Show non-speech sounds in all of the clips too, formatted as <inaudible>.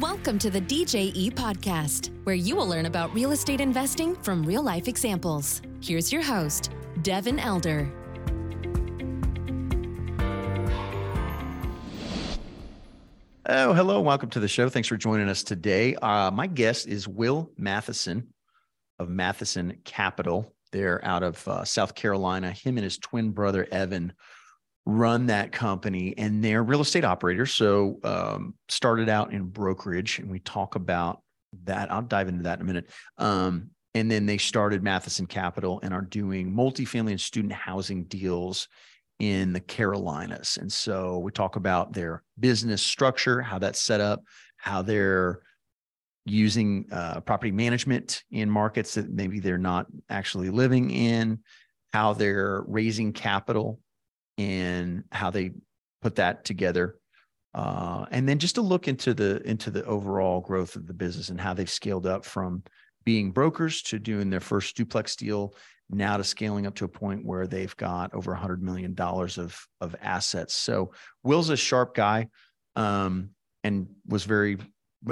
Welcome to the DJE podcast, where you will learn about real estate investing from real life examples. Here's your host, Devin Elder. Oh, hello. Welcome to the show. Thanks for joining us today. Uh, my guest is Will Matheson of Matheson Capital. They're out of uh, South Carolina. Him and his twin brother, Evan, run that company and they're real estate operators. So, um, started out in brokerage, and we talk about that. I'll dive into that in a minute. Um, and then they started Matheson Capital and are doing multifamily and student housing deals in the Carolinas. And so we talk about their business structure, how that's set up, how they're using uh, property management in markets that maybe they're not actually living in, how they're raising capital and how they put that together. Uh, and then just to look into the into the overall growth of the business and how they've scaled up from being brokers to doing their first duplex deal now to scaling up to a point where they've got over a hundred million dollars of of assets. So Will's a sharp guy, um, and was very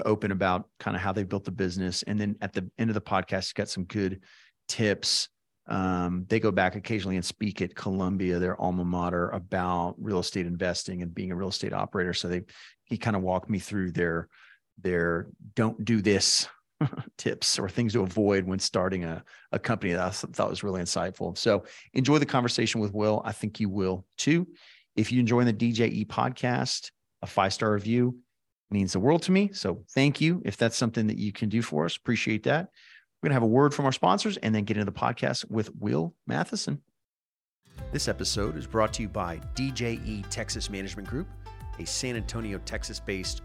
open about kind of how they built the business. And then at the end of the podcast, got some good tips. Um, they go back occasionally and speak at Columbia, their alma mater, about real estate investing and being a real estate operator. So they he kind of walked me through their their don't do this <laughs> tips or things to avoid when starting a, a company that I thought was really insightful. So enjoy the conversation with Will. I think you will too. If you enjoy the DJE podcast, a five star review means the world to me. So thank you. If that's something that you can do for us, appreciate that. We're going to have a word from our sponsors and then get into the podcast with Will Matheson. This episode is brought to you by DJE Texas Management Group, a San Antonio, Texas based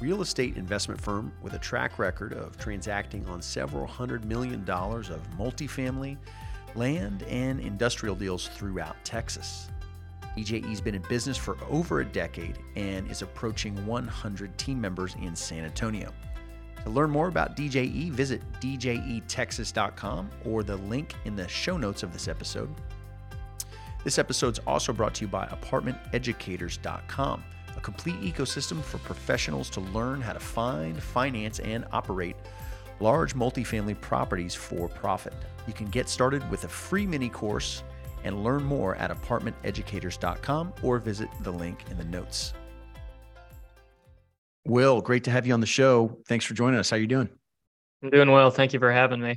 real estate investment firm with a track record of transacting on several hundred million dollars of multifamily, land, and industrial deals throughout Texas. DJE's been in business for over a decade and is approaching 100 team members in San Antonio. To learn more about DJE, visit djetexas.com or the link in the show notes of this episode. This episode is also brought to you by apartmenteducators.com a complete ecosystem for professionals to learn how to find, finance, and operate large multifamily properties for profit. You can get started with a free mini course and learn more at apartmenteducators.com or visit the link in the notes. Will, great to have you on the show. Thanks for joining us. How are you doing? I'm doing well. Thank you for having me.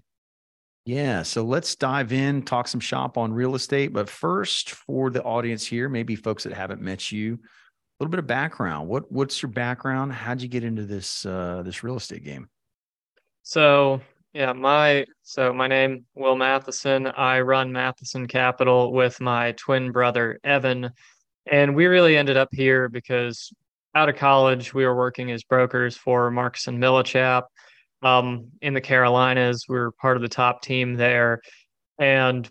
Yeah, so let's dive in, talk some shop on real estate. But first, for the audience here, maybe folks that haven't met you, a little bit of background. What what's your background? How'd you get into this uh, this real estate game? So yeah, my so my name Will Matheson. I run Matheson Capital with my twin brother Evan, and we really ended up here because out of college we were working as brokers for Marcus and Millichap um, in the Carolinas. We were part of the top team there, and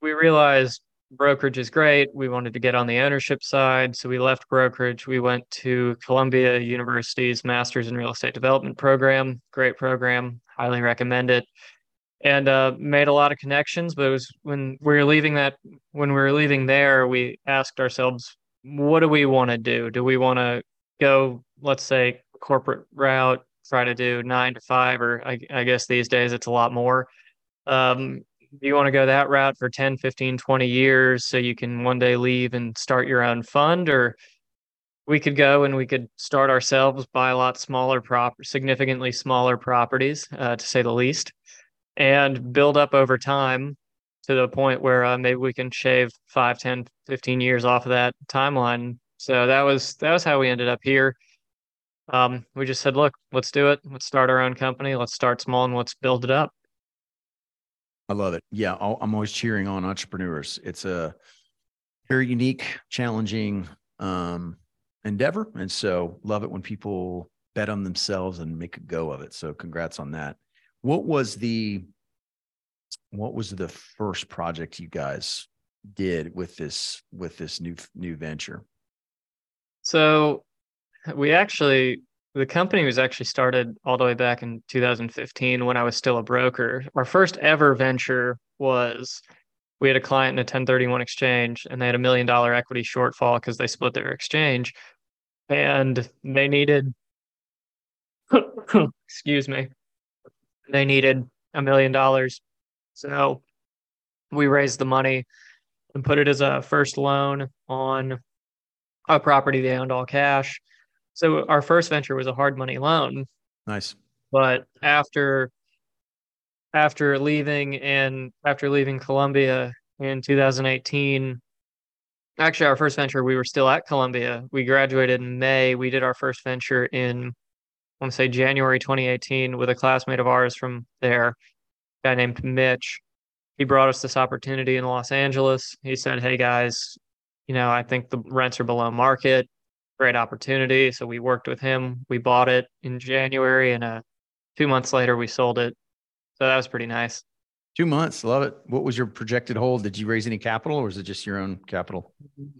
we realized brokerage is great. We wanted to get on the ownership side. So we left brokerage. We went to Columbia University's Masters in Real Estate Development program. Great program. Highly recommend it. And uh, made a lot of connections. But it was when we were leaving that, when we were leaving there, we asked ourselves, what do we want to do? Do we want to go, let's say, corporate route, try to do nine to five, or I, I guess these days it's a lot more. Um, you want to go that route for 10 15 20 years so you can one day leave and start your own fund or we could go and we could start ourselves buy a lot smaller prop significantly smaller properties uh, to say the least and build up over time to the point where uh, maybe we can shave 5 10 15 years off of that timeline so that was that was how we ended up here um, we just said look let's do it let's start our own company let's start small and let's build it up I love it. Yeah, I'm always cheering on entrepreneurs. It's a very unique, challenging um, endeavor, and so love it when people bet on themselves and make a go of it. So, congrats on that. What was the what was the first project you guys did with this with this new new venture? So, we actually the company was actually started all the way back in 2015 when I was still a broker. Our first ever venture was we had a client in a 1031 exchange and they had a million dollar equity shortfall because they split their exchange and they needed <coughs> excuse me, they needed a million dollars. So we raised the money and put it as a first loan on a property they owned all cash. So our first venture was a hard money loan. Nice. But after after leaving and after leaving Columbia in 2018, actually our first venture we were still at Columbia. We graduated in May. We did our first venture in I want to say January 2018 with a classmate of ours from there, guy named Mitch. He brought us this opportunity in Los Angeles. He said, "Hey guys, you know, I think the rents are below market. Great opportunity." So we worked with him. We bought it in January, and uh, two months later we sold it. So that was pretty nice. Two months, love it. What was your projected hold? Did you raise any capital, or was it just your own capital?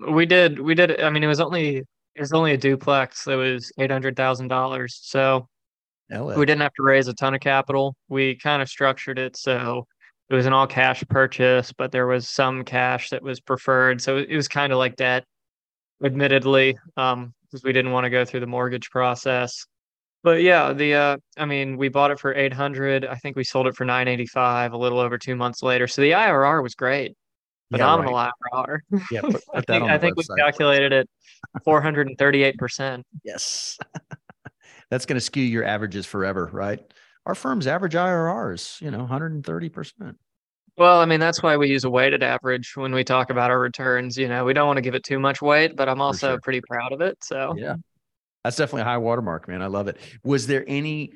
We did. We did. I mean, it was only it was only a duplex It was eight hundred thousand dollars. So we didn't have to raise a ton of capital. We kind of structured it so it was an all cash purchase, but there was some cash that was preferred. So it was kind of like debt, admittedly, um, because we didn't want to go through the mortgage process. But yeah, the uh, I mean, we bought it for eight hundred. I think we sold it for nine eighty five a little over two months later. So the IRR was great, phenomenal yeah, right. IRR. Yeah, <laughs> put, put I think I think we calculated it <laughs> four hundred and thirty eight percent. Yes. <laughs> That's going to skew your averages forever, right? Our firm's average IRR is, you know, 130%. Well, I mean, that's why we use a weighted average when we talk about our returns. You know, we don't want to give it too much weight, but I'm also sure. pretty proud of it. So, Yeah. That's definitely a high watermark, man. I love it. Was there any,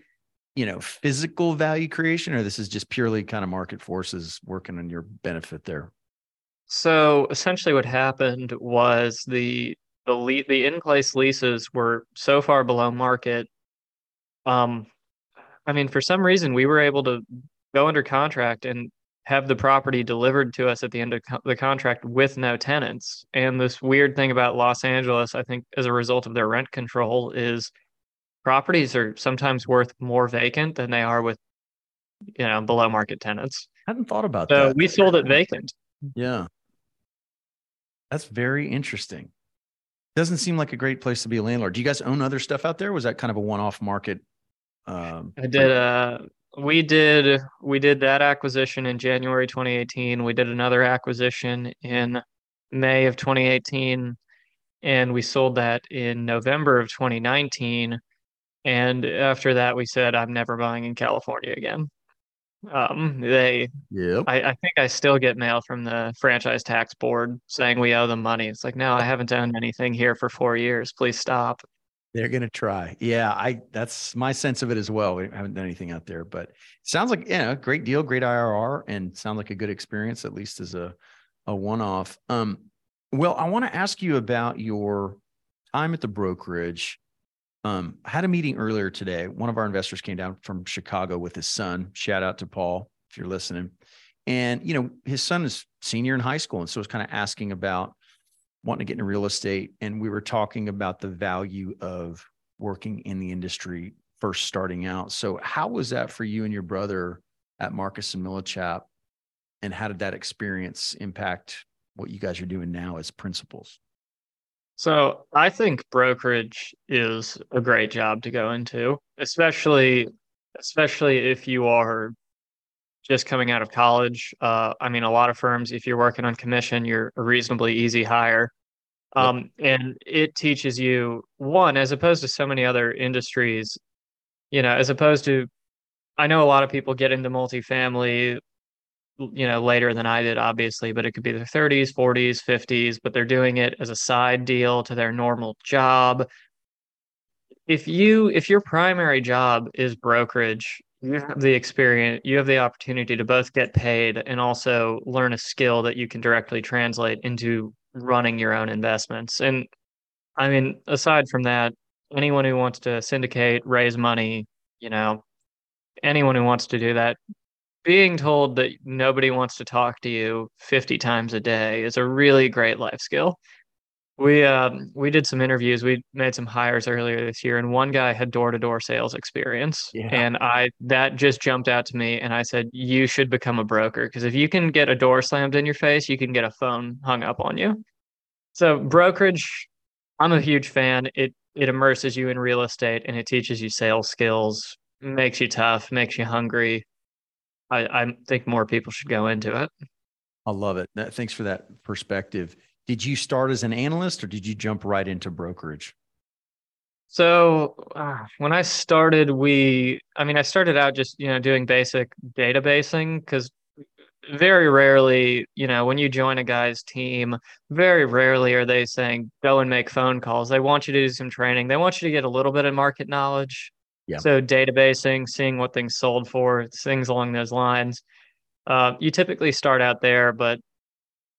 you know, physical value creation or this is just purely kind of market forces working on your benefit there? so essentially what happened was the the le- the in-place leases were so far below market. Um, I mean, for some reason, we were able to go under contract and have the property delivered to us at the end of co- the contract with no tenants. And this weird thing about Los Angeles, I think, as a result of their rent control, is properties are sometimes worth more vacant than they are with, you know, below market tenants. I hadn't thought about So that. we sold it vacant. Yeah. That's very interesting. Doesn't seem like a great place to be a landlord. Do you guys own other stuff out there? Was that kind of a one-off market? Um, I did uh we did we did that acquisition in January 2018. We did another acquisition in May of 2018 and we sold that in November of 2019 and after that we said I'm never buying in California again. Um they Yep. I, I think I still get mail from the franchise tax board saying we owe them money. It's like, no, I haven't done anything here for four years. Please stop. They're going to try. Yeah, I that's my sense of it as well. We haven't done anything out there, but sounds like yeah, great deal, great IRR, and sounds like a good experience at least as a a one off. Um, well, I want to ask you about your time at the brokerage. Um, I had a meeting earlier today. One of our investors came down from Chicago with his son. Shout out to Paul if you're listening. And you know, his son is senior in high school, and so was kind of asking about wanting to get into real estate and we were talking about the value of working in the industry first starting out so how was that for you and your brother at marcus and millichap and how did that experience impact what you guys are doing now as principals So I think brokerage is a great job to go into, especially especially if you are just coming out of college. Uh, I mean, a lot of firms, if you're working on commission, you're a reasonably easy hire. Yep. Um, and it teaches you one, as opposed to so many other industries, you know, as opposed to, I know a lot of people get into multifamily, you know, later than I did, obviously, but it could be their 30s, 40s, 50s, but they're doing it as a side deal to their normal job. If you, if your primary job is brokerage, you have the experience, you have the opportunity to both get paid and also learn a skill that you can directly translate into running your own investments. And I mean, aside from that, anyone who wants to syndicate, raise money, you know, anyone who wants to do that, being told that nobody wants to talk to you 50 times a day is a really great life skill. We um we did some interviews. We made some hires earlier this year, and one guy had door to door sales experience, Yeah. and I that just jumped out to me. And I said, you should become a broker because if you can get a door slammed in your face, you can get a phone hung up on you. So brokerage, I'm a huge fan. It it immerses you in real estate and it teaches you sales skills, makes you tough, makes you hungry. I, I think more people should go into it. I love it. Thanks for that perspective. Did you start as an analyst or did you jump right into brokerage? So uh, when I started, we, I mean, I started out just, you know, doing basic databasing because very rarely, you know, when you join a guy's team, very rarely are they saying, go and make phone calls. They want you to do some training. They want you to get a little bit of market knowledge. Yeah. So databasing, seeing what things sold for, things along those lines. Uh, you typically start out there, but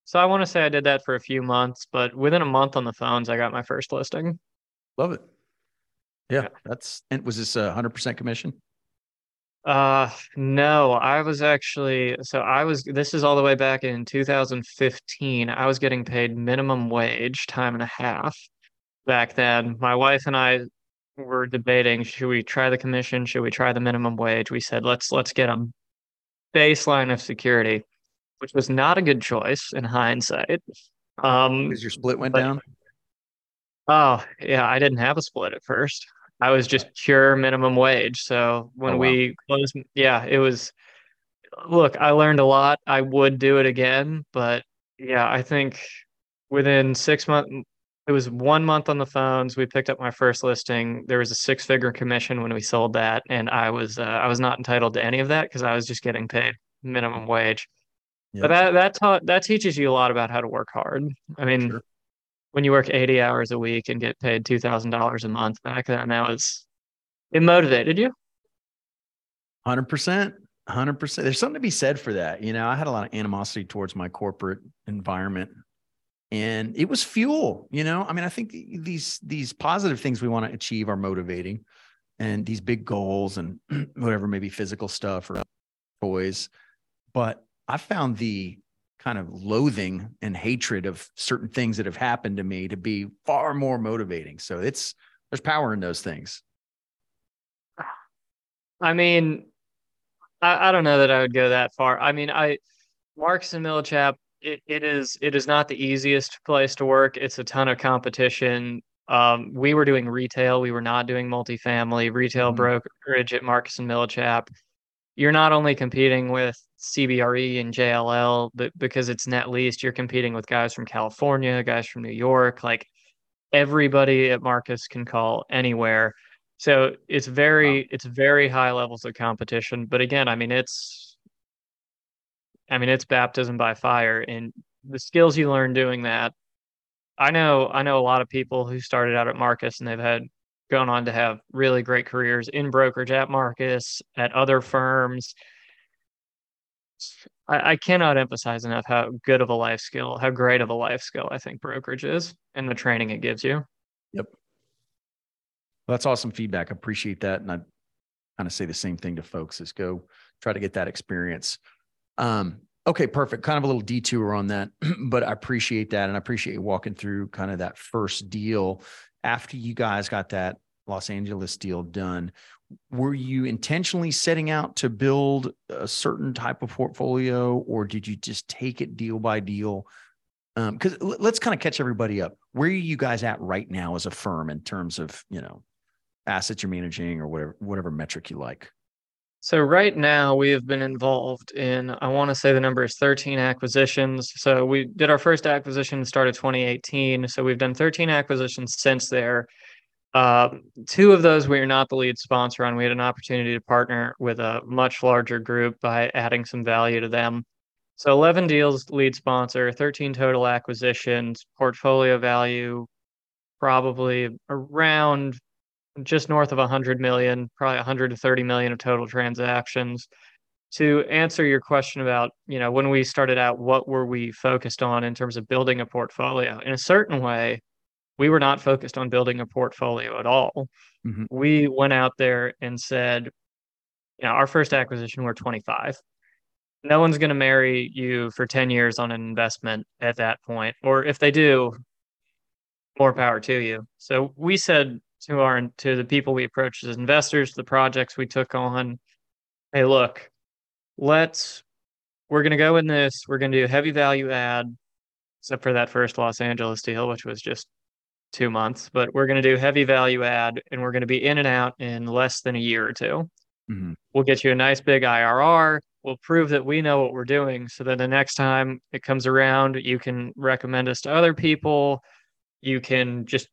so I want to say I did that for a few months, but within a month on the phones, I got my first listing. Love it. Yeah, yeah. that's and was this a hundred percent commission? Uh, no, I was actually so I was this is all the way back in 2015. I was getting paid minimum wage time and a half back then. My wife and I were debating should we try the commission, should we try the minimum wage? We said let's let's get a baseline of security, which was not a good choice in hindsight. Um, because your split went but, down. Oh yeah, I didn't have a split at first. I was just pure minimum wage. So when oh, wow. we closed, yeah, it was. Look, I learned a lot. I would do it again, but yeah, I think within six months, it was one month on the phones. We picked up my first listing. There was a six-figure commission when we sold that, and I was uh, I was not entitled to any of that because I was just getting paid minimum wage. Yep. But that that taught that teaches you a lot about how to work hard. I mean, sure when you work 80 hours a week and get paid $2,000 a month back then, that was, it motivated you? 100%. 100%. There's something to be said for that. You know, I had a lot of animosity towards my corporate environment and it was fuel, you know? I mean, I think these these positive things we want to achieve are motivating and these big goals and <clears throat> whatever maybe physical stuff or toys. But I found the kind of loathing and hatred of certain things that have happened to me to be far more motivating. So it's there's power in those things. I mean, I, I don't know that I would go that far. I mean, I Marcus and Millichap, it, it is it is not the easiest place to work. It's a ton of competition. Um, we were doing retail, we were not doing multifamily retail mm-hmm. brokerage at Marcus and Millichap you're not only competing with CBRE and JLL, but because it's net leased, you're competing with guys from California, guys from New York. Like everybody at Marcus can call anywhere. So it's very, wow. it's very high levels of competition. But again, I mean, it's, I mean, it's baptism by fire, and the skills you learn doing that. I know, I know a lot of people who started out at Marcus and they've had gone on to have really great careers in brokerage at Marcus, at other firms. I, I, cannot emphasize enough how good of a life skill, how great of a life skill I think brokerage is and the training it gives you. Yep. Well, that's awesome feedback. I appreciate that. And I kind of say the same thing to folks is go try to get that experience. Um, okay, perfect. Kind of a little detour on that, <clears throat> but I appreciate that. And I appreciate you walking through kind of that first deal after you guys got that Los Angeles deal done, were you intentionally setting out to build a certain type of portfolio or did you just take it deal by deal? Because um, let's kind of catch everybody up. Where are you guys at right now as a firm in terms of, you know, assets you're managing or whatever, whatever metric you like? So right now we have been involved in, I want to say the number is 13 acquisitions. So we did our first acquisition start of 2018. So we've done 13 acquisitions since there. Uh, two of those we are not the lead sponsor on. We had an opportunity to partner with a much larger group by adding some value to them. So 11 deals lead sponsor, 13 total acquisitions, portfolio value probably around just north of 100 million, probably 130 million of total transactions. To answer your question about, you know, when we started out, what were we focused on in terms of building a portfolio? In a certain way, we were not focused on building a portfolio at all. Mm-hmm. We went out there and said, you know, our first acquisition, we're 25. No one's going to marry you for 10 years on an investment at that point. Or if they do, more power to you. So we said, to our to the people we approached as investors, the projects we took on. Hey, look, let's we're gonna go in this. We're gonna do heavy value add, except for that first Los Angeles deal, which was just two months, but we're going to do heavy value add and we're going to be in and out in less than a year or 2 mm-hmm. We'll get you a nice big IRR. We'll prove that we know what we're doing. So that the next time it comes around, you can recommend us to other people. You can just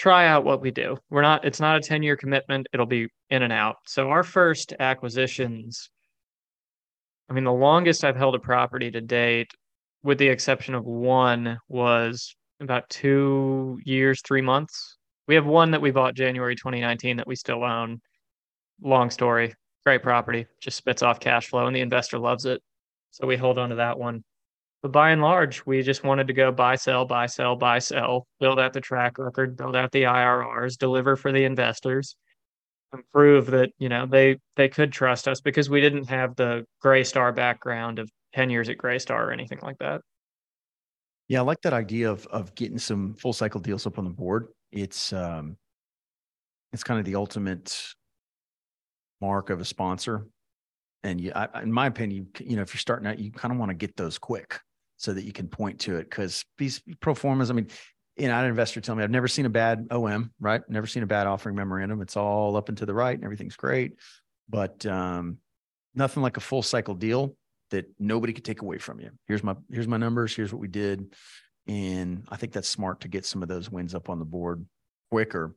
try out what we do. We're not, it's not a 10 year commitment. It'll be in and out. So our first acquisitions, I mean, the longest I've held a property to date, with the exception of one, was about two years, three months. We have one that we bought January 2019 that we still own. Long story, great property, just spits off cash flow, and the investor loves it. So we hold on to that one. But by and large, we just wanted to go buy, sell, buy, sell, buy, sell, build out the track record, build out the IRRs, deliver for the investors, and prove that you know they they could trust us because we didn't have the Greystar background of 10 years at Greystar or anything like that. Yeah, I like that idea of of getting some full cycle deals up on the board. It's um it's kind of the ultimate mark of a sponsor. And you, I, in my opinion, you know, if you're starting out, you kind of want to get those quick so that you can point to it. Because these pro formas, I mean, you know, I had an investor tell me I've never seen a bad OM, right? Never seen a bad offering memorandum. It's all up and to the right, and everything's great. But um, nothing like a full cycle deal that nobody could take away from you. Here's my here's my numbers. Here's what we did, and I think that's smart to get some of those wins up on the board quicker.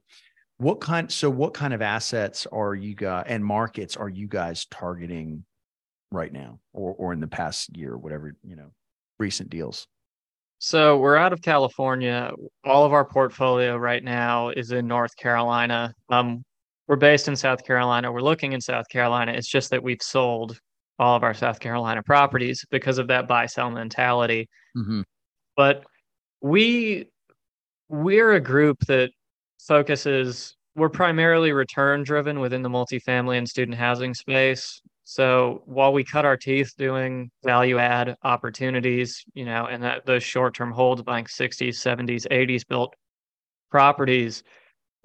What kind? So, what kind of assets are you guys and markets are you guys targeting right now, or or in the past year, whatever you know, recent deals? So we're out of California. All of our portfolio right now is in North Carolina. Um, we're based in South Carolina. We're looking in South Carolina. It's just that we've sold all of our South Carolina properties because of that buy sell mentality. Mm-hmm. But we we're a group that focuses we're primarily return driven within the multifamily and student housing space. So while we cut our teeth doing value add opportunities, you know, and that those short term holds buying 60s, 70s, 80s built properties,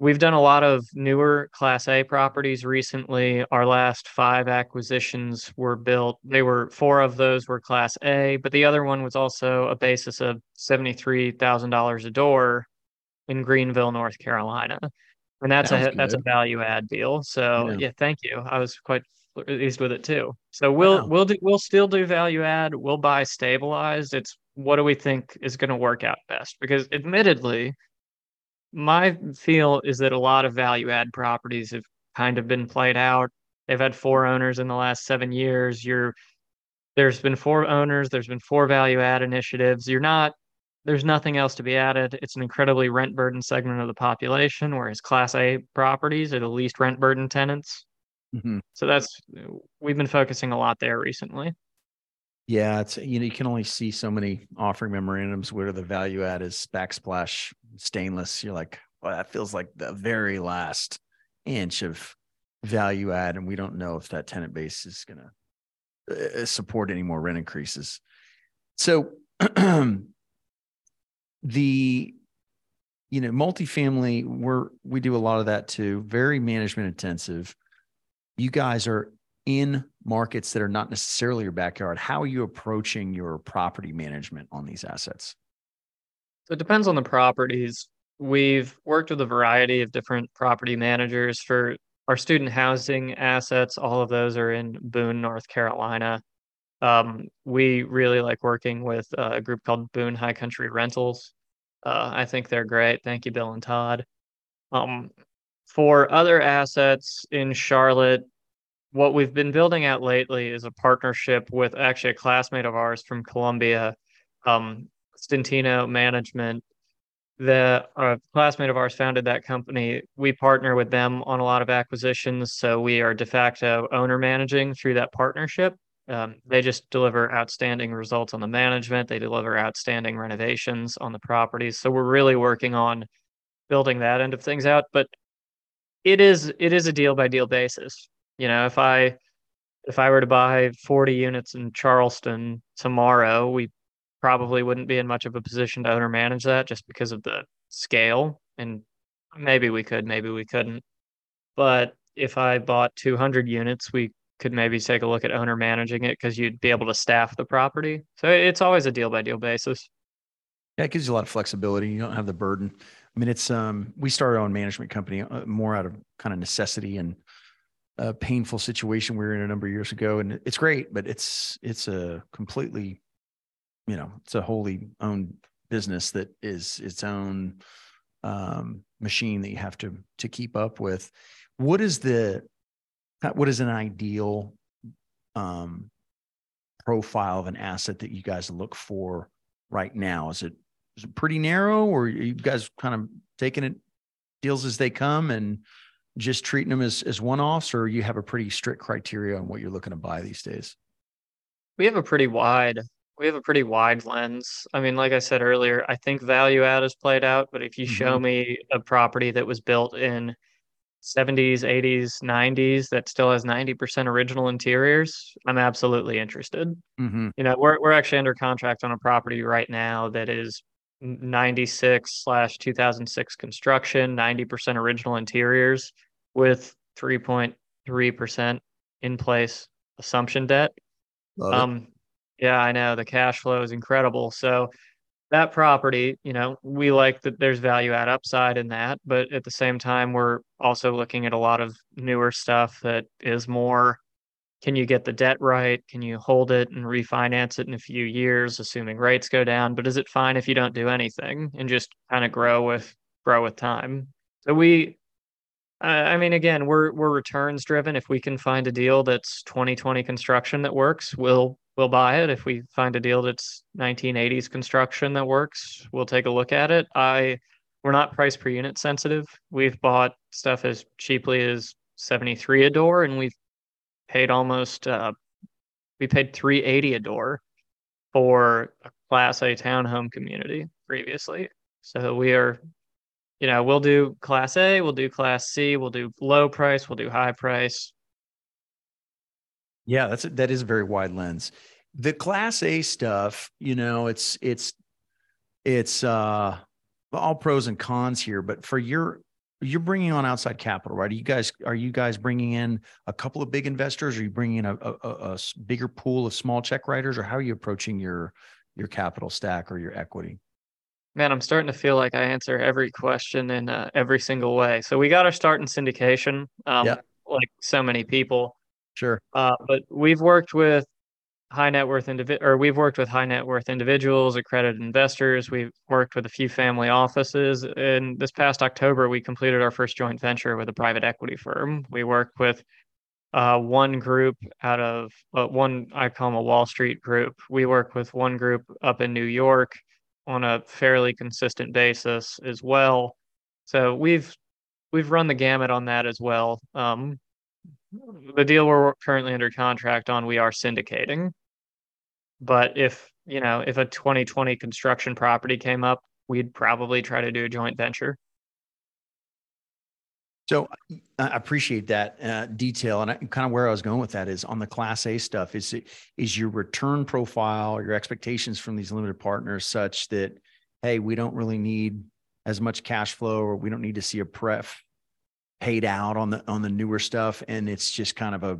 We've done a lot of newer Class A properties recently. Our last five acquisitions were built. They were four of those were Class A, but the other one was also a basis of $73,000 a door in Greenville, North Carolina. And that's Sounds a good. that's a value add deal. So yeah. yeah. thank you. I was quite pleased with it too. So we'll wow. we'll do, we'll still do value add. We'll buy stabilized. It's what do we think is going to work out best? Because admittedly, my feel is that a lot of value add properties have kind of been played out. They've had four owners in the last seven years. You're there's been four owners, there's been four value add initiatives. You're not there's nothing else to be added. It's an incredibly rent burden segment of the population, whereas class A properties are the least rent burden tenants. Mm-hmm. So that's we've been focusing a lot there recently. Yeah, it's you know you can only see so many offering memorandums where the value add is backsplash stainless. You're like, well, that feels like the very last inch of value add, and we don't know if that tenant base is going to uh, support any more rent increases. So <clears throat> the you know multifamily we're we do a lot of that too very management intensive you guys are in markets that are not necessarily your backyard, how are you approaching your property management on these assets? So it depends on the properties. We've worked with a variety of different property managers for our student housing assets. All of those are in Boone, North Carolina. Um, we really like working with a group called Boone High Country Rentals. Uh, I think they're great. Thank you, Bill and Todd. Um, for other assets in Charlotte, what we've been building out lately is a partnership with actually a classmate of ours from Columbia, um, Stintino Management. The a classmate of ours founded that company. We partner with them on a lot of acquisitions, so we are de facto owner managing through that partnership. Um, they just deliver outstanding results on the management. They deliver outstanding renovations on the properties. So we're really working on building that end of things out. But it is it is a deal by deal basis. You know, if I if I were to buy 40 units in Charleston tomorrow, we probably wouldn't be in much of a position to owner manage that just because of the scale. And maybe we could, maybe we couldn't. But if I bought 200 units, we could maybe take a look at owner managing it because you'd be able to staff the property. So it's always a deal by deal basis. Yeah, it gives you a lot of flexibility. You don't have the burden. I mean, it's um, we started our own management company uh, more out of kind of necessity and a painful situation we were in a number of years ago, and it's great, but it's it's a completely, you know, it's a wholly owned business that is its own um, machine that you have to to keep up with. What is the what is an ideal um, profile of an asset that you guys look for right now? Is it is it pretty narrow, or are you guys kind of taking it deals as they come and just treating them as as one offs, or you have a pretty strict criteria on what you're looking to buy these days? We have a pretty wide we have a pretty wide lens. I mean, like I said earlier, I think value add is played out, but if you mm-hmm. show me a property that was built in 70s, 80s, 90s that still has 90% original interiors, I'm absolutely interested. Mm-hmm. You know, we're we're actually under contract on a property right now that is 96 slash 2006 construction, 90% original interiors with 3.3% in place assumption debt. Love um, it. Yeah, I know. The cash flow is incredible. So that property, you know, we like that there's value add upside in that, but at the same time, we're also looking at a lot of newer stuff that is more can you get the debt right? Can you hold it and refinance it in a few years, assuming rates go down? But is it fine if you don't do anything and just kind of grow with grow with time? So we I mean, again, we're we're returns driven. If we can find a deal that's 2020 construction that works, we'll we'll buy it. If we find a deal that's 1980s construction that works, we'll take a look at it. I we're not price per unit sensitive. We've bought stuff as cheaply as 73 a door, and we've paid almost uh, we paid 380 a door for a class A townhome community previously. So we are, you know, we'll do class A, we'll do class C, we'll do low price, we'll do high price. Yeah, that's a, that is a very wide lens. The class A stuff, you know, it's it's it's uh all pros and cons here, but for your you're bringing on outside capital, right? Are you guys are you guys bringing in a couple of big investors? Are you bringing in a, a, a bigger pool of small check writers, or how are you approaching your your capital stack or your equity? Man, I'm starting to feel like I answer every question in uh, every single way. So we got our start in syndication, um, yeah. like so many people. Sure. Uh, but we've worked with high net worth individ or we've worked with high net worth individuals, accredited investors. We've worked with a few family offices. And this past October, we completed our first joint venture with a private equity firm. We worked with uh, one group out of uh, one I call them a Wall Street group. We work with one group up in New York on a fairly consistent basis as well. So we've we've run the gamut on that as well. Um, the deal we're currently under contract on, we are syndicating. But if, you know, if a 2020 construction property came up, we'd probably try to do a joint venture. So I appreciate that uh, detail, and I, kind of where I was going with that is on the Class A stuff. Is it is your return profile, your expectations from these limited partners such that, hey, we don't really need as much cash flow, or we don't need to see a pref paid out on the on the newer stuff and it's just kind of a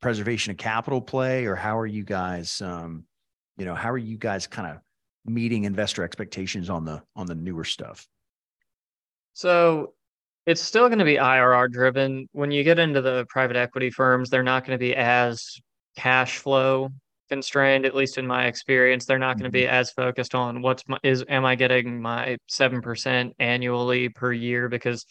preservation of capital play or how are you guys um you know how are you guys kind of meeting investor expectations on the on the newer stuff? So it's still going to be IRR driven. When you get into the private equity firms they're not going to be as cash flow constrained at least in my experience. They're not going to be mm-hmm. as focused on what's my, is am i getting my 7% annually per year? Because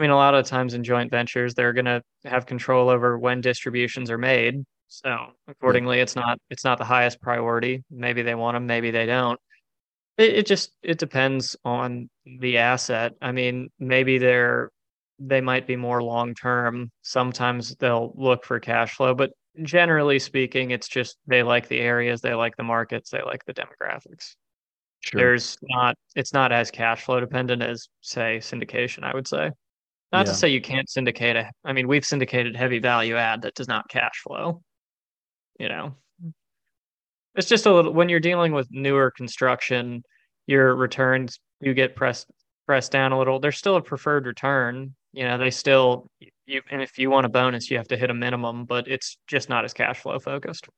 I mean, a lot of times in joint ventures, they're going to have control over when distributions are made. So accordingly, yeah. it's not it's not the highest priority. Maybe they want them, maybe they don't. It, it just it depends on the asset. I mean, maybe they're they might be more long term. Sometimes they'll look for cash flow, but generally speaking, it's just they like the areas, they like the markets, they like the demographics. Sure. There's not it's not as cash flow dependent as say syndication, I would say. Not yeah. to say you can't syndicate a, I mean, we've syndicated heavy value add that does not cash flow. You know, it's just a little, when you're dealing with newer construction, your returns, you get pressed, pressed down a little. There's still a preferred return. You know, they still, you, and if you want a bonus, you have to hit a minimum, but it's just not as cash flow focused.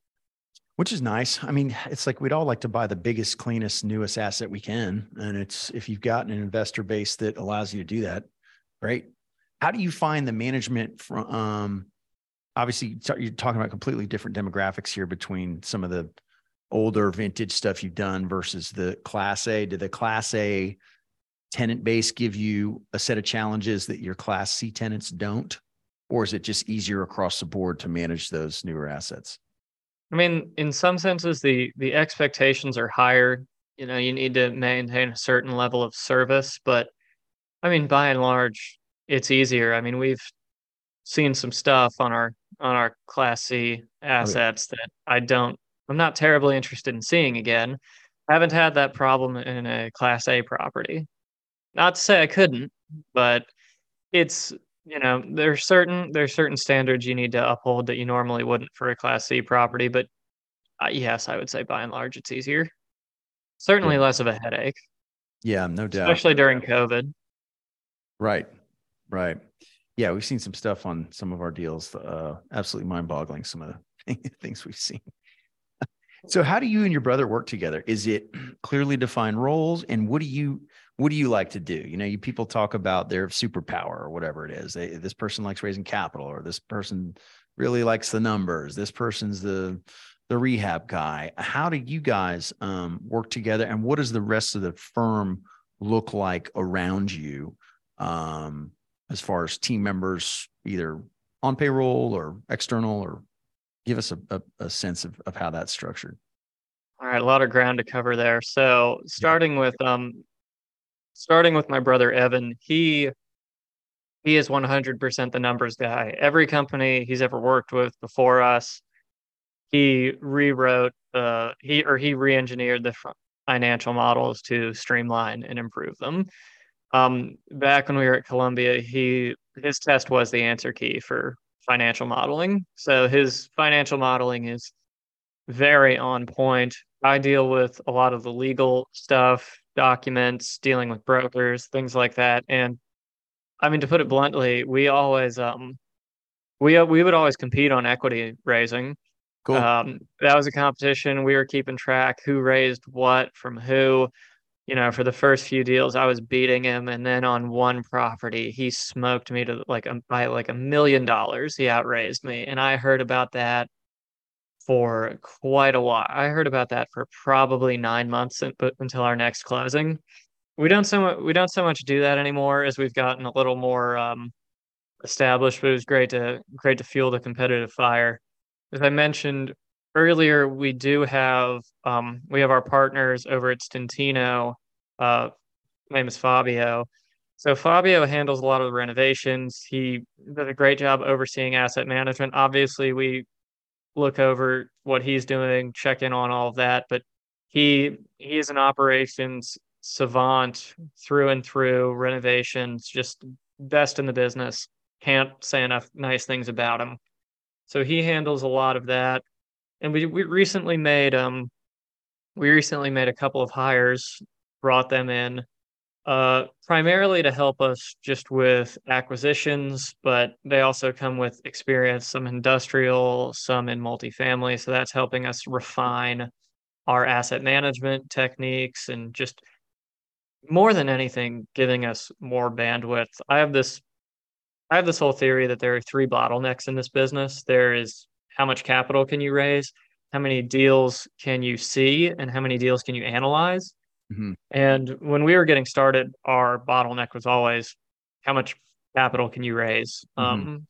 which is nice. I mean, it's like we'd all like to buy the biggest, cleanest, newest asset we can. And it's if you've got an investor base that allows you to do that, great. How do you find the management from um obviously you're talking about completely different demographics here between some of the older vintage stuff you've done versus the class A? Did the class A tenant base give you a set of challenges that your class C tenants don't? Or is it just easier across the board to manage those newer assets? I mean, in some senses, the the expectations are higher. You know, you need to maintain a certain level of service, but I mean, by and large, it's easier. I mean, we've seen some stuff on our on our Class C assets okay. that I don't. I'm not terribly interested in seeing again. I haven't had that problem in a Class A property. Not to say I couldn't, but it's you know there's certain there's certain standards you need to uphold that you normally wouldn't for a class c property but uh, yes i would say by and large it's easier certainly yeah. less of a headache yeah no doubt especially during covid right right yeah we've seen some stuff on some of our deals uh absolutely mind-boggling some of the <laughs> things we've seen <laughs> so how do you and your brother work together is it <clears throat> clearly defined roles and what do you what do you like to do? You know, you people talk about their superpower or whatever it is. They, this person likes raising capital, or this person really likes the numbers. This person's the the rehab guy. How do you guys um, work together, and what does the rest of the firm look like around you, um, as far as team members, either on payroll or external, or give us a, a, a sense of, of how that's structured. All right, a lot of ground to cover there. So, starting with um, starting with my brother Evan, he he is 100% the numbers guy. Every company he's ever worked with before us, he rewrote uh he or he re-engineered the financial models to streamline and improve them. Um, back when we were at Columbia, he his test was the answer key for financial modeling. So his financial modeling is very on point. I deal with a lot of the legal stuff, documents, dealing with brokers, things like that. And I mean, to put it bluntly, we always um we we would always compete on equity raising. Cool. Um, that was a competition. We were keeping track who raised what from who. You know, for the first few deals, I was beating him, and then on one property, he smoked me to like a by like a million dollars. He outraised me, and I heard about that for quite a while. I heard about that for probably nine months until our next closing. We don't so much, we don't so much do that anymore as we've gotten a little more um, established. But it was great to great to fuel the competitive fire. As I mentioned earlier, we do have um, we have our partners over at Stentino. Uh, name is Fabio. So Fabio handles a lot of the renovations. He does a great job overseeing asset management. Obviously, we look over what he's doing, check in on all of that. But he he is an operations savant through and through, renovations, just best in the business. Can't say enough nice things about him. So he handles a lot of that. And we we recently made um we recently made a couple of hires, brought them in uh, primarily to help us just with acquisitions, but they also come with experience, some industrial, some in multifamily. So that's helping us refine our asset management techniques and just more than anything, giving us more bandwidth. I have this I have this whole theory that there are three bottlenecks in this business. There is how much capital can you raise, how many deals can you see, and how many deals can you analyze. Mm-hmm. And when we were getting started, our bottleneck was always how much capital can you raise? Mm-hmm. Um,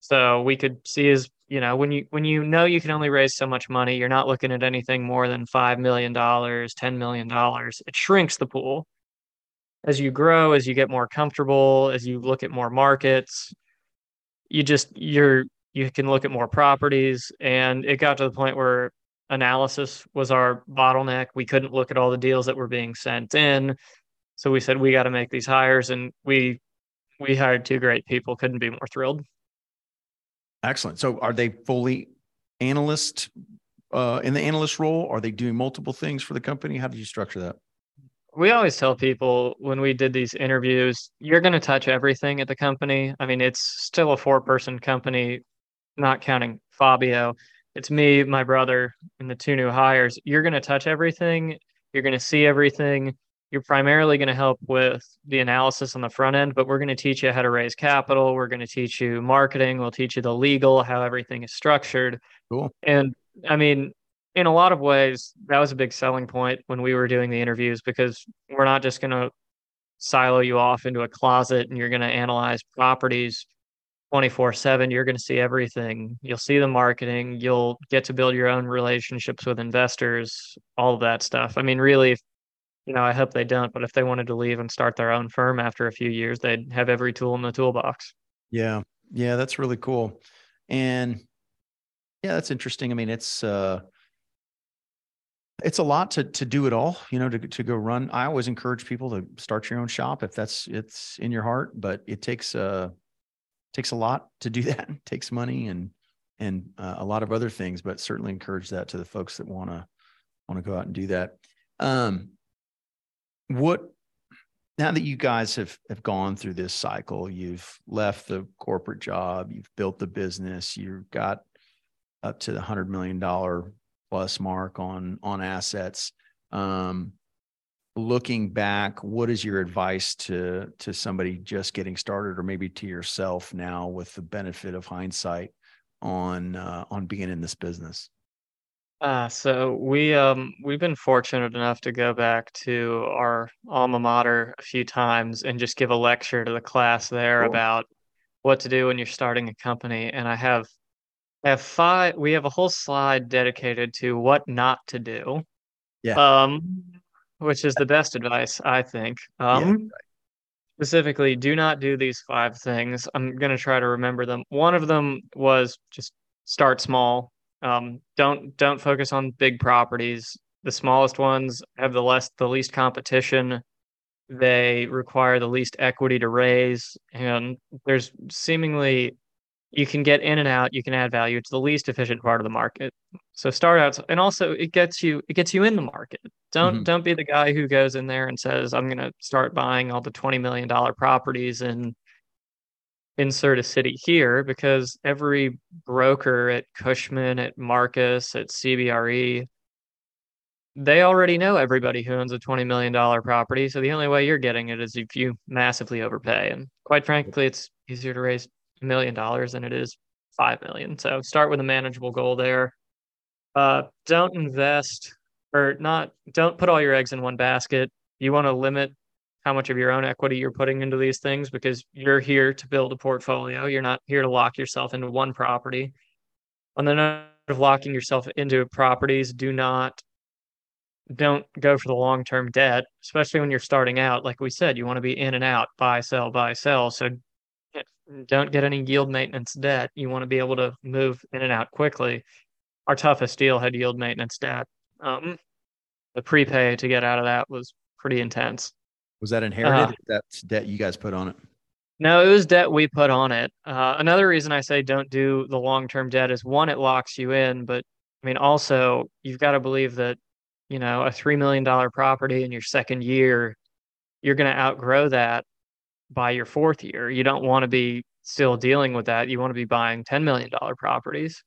so we could see as you know when you when you know you can only raise so much money, you're not looking at anything more than five million dollars, ten million dollars. It shrinks the pool as you grow, as you get more comfortable, as you look at more markets. You just you're you can look at more properties, and it got to the point where analysis was our bottleneck. We couldn't look at all the deals that were being sent in. So we said we got to make these hires and we we hired two great people. Couldn't be more thrilled. Excellent. So are they fully analyst uh, in the analyst role? Are they doing multiple things for the company? How did you structure that? We always tell people when we did these interviews, you're going to touch everything at the company. I mean, it's still a four person company, not counting Fabio it's me, my brother, and the two new hires. You're going to touch everything. You're going to see everything. You're primarily going to help with the analysis on the front end, but we're going to teach you how to raise capital. We're going to teach you marketing. We'll teach you the legal, how everything is structured. Cool. And I mean, in a lot of ways, that was a big selling point when we were doing the interviews because we're not just going to silo you off into a closet and you're going to analyze properties 24 7 you're going to see everything. You'll see the marketing you'll get to build your own relationships with investors all of that stuff. I mean really you know i hope they don't but if they wanted to leave and start their own firm after a few years they'd have every tool in the toolbox. Yeah. Yeah that's really cool. And yeah that's interesting. I mean it's uh it's a lot to to do it all you know to, to go run. I always encourage people to start your own shop if that's it's in your heart but it takes uh takes a lot to do <laughs> that it takes money and and uh, a lot of other things but certainly encourage that to the folks that want to want to go out and do that um what now that you guys have have gone through this cycle you've left the corporate job you've built the business you've got up to the hundred million dollar plus mark on on assets. Um, looking back, what is your advice to to somebody just getting started, or maybe to yourself now with the benefit of hindsight on uh, on being in this business? Uh, so we um we've been fortunate enough to go back to our alma mater a few times and just give a lecture to the class there cool. about what to do when you're starting a company. And I have I have five. We have a whole slide dedicated to what not to do. Yeah. Um, which is the best advice I think. Um, yeah, right. specifically, do not do these five things. I'm gonna try to remember them. One of them was just start small. Um, don't don't focus on big properties. The smallest ones have the less the least competition. They require the least equity to raise, and there's seemingly you can get in and out you can add value it's the least efficient part of the market so start out and also it gets you it gets you in the market don't mm-hmm. don't be the guy who goes in there and says i'm going to start buying all the 20 million dollar properties and insert a city here because every broker at cushman at marcus at cbre they already know everybody who owns a $20 million property. So the only way you're getting it is if you massively overpay. And quite frankly, it's easier to raise million dollars than it is five million. So start with a manageable goal there. Uh, don't invest or not. Don't put all your eggs in one basket. You want to limit how much of your own equity you're putting into these things because you're here to build a portfolio. You're not here to lock yourself into one property. On the note of locking yourself into properties, do not don't go for the long term debt, especially when you're starting out. Like we said, you want to be in and out, buy, sell, buy, sell. So don't get any yield maintenance debt. You want to be able to move in and out quickly. Our toughest deal had yield maintenance debt. Um, the prepay to get out of that was pretty intense. Was that inherited? Uh, That's debt you guys put on it. No, it was debt we put on it. Uh, another reason I say don't do the long term debt is one, it locks you in, but I mean, also you've got to believe that you know a three million dollar property in your second year, you're going to outgrow that by your fourth year. You don't want to be still dealing with that. You want to be buying $10 million properties.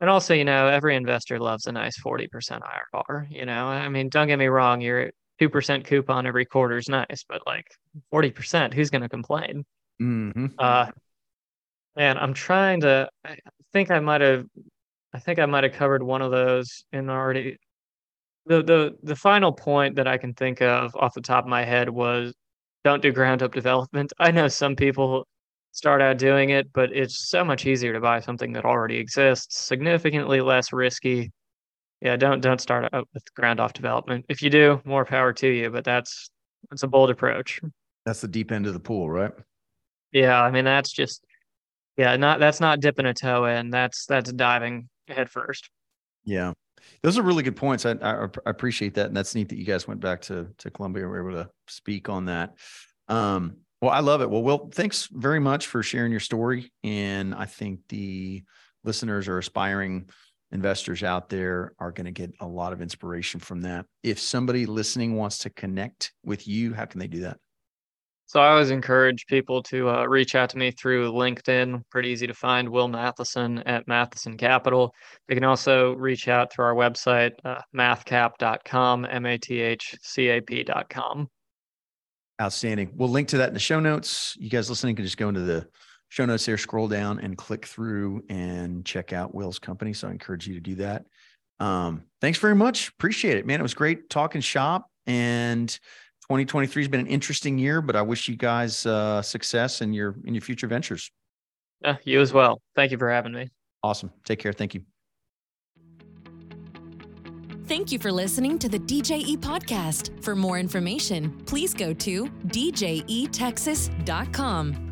And also, you know, every investor loves a nice 40% IRR. You know, I mean, don't get me wrong, your 2% coupon every quarter is nice, but like 40%, who's going to complain? Mm-hmm. Uh, and I'm trying to, I think I might have, I think I might have covered one of those in already. The, the, the final point that I can think of off the top of my head was don't do ground up development. I know some people start out doing it, but it's so much easier to buy something that already exists, significantly less risky. Yeah, don't don't start out with ground off development. If you do, more power to you, but that's that's a bold approach. That's the deep end of the pool, right? Yeah, I mean that's just yeah, not that's not dipping a toe in. That's that's diving head first. Yeah. Those are really good points. I, I, I, appreciate that, and that's neat that you guys went back to to Columbia and were able to speak on that. Um, well, I love it. Well, Will, thanks very much for sharing your story, and I think the listeners or aspiring investors out there are going to get a lot of inspiration from that. If somebody listening wants to connect with you, how can they do that? So I always encourage people to uh, reach out to me through LinkedIn. Pretty easy to find. Will Matheson at Matheson Capital. They can also reach out through our website, uh, mathcap.com, m a t h c a p.com. Outstanding. We'll link to that in the show notes. You guys listening can just go into the show notes there, scroll down, and click through and check out Will's company. So I encourage you to do that. Um, thanks very much. Appreciate it, man. It was great talking shop and 2023 has been an interesting year, but I wish you guys uh, success in your in your future ventures. Yeah, you as well. Thank you for having me. Awesome. Take care. Thank you. Thank you for listening to the DJE podcast. For more information, please go to djetexas.com.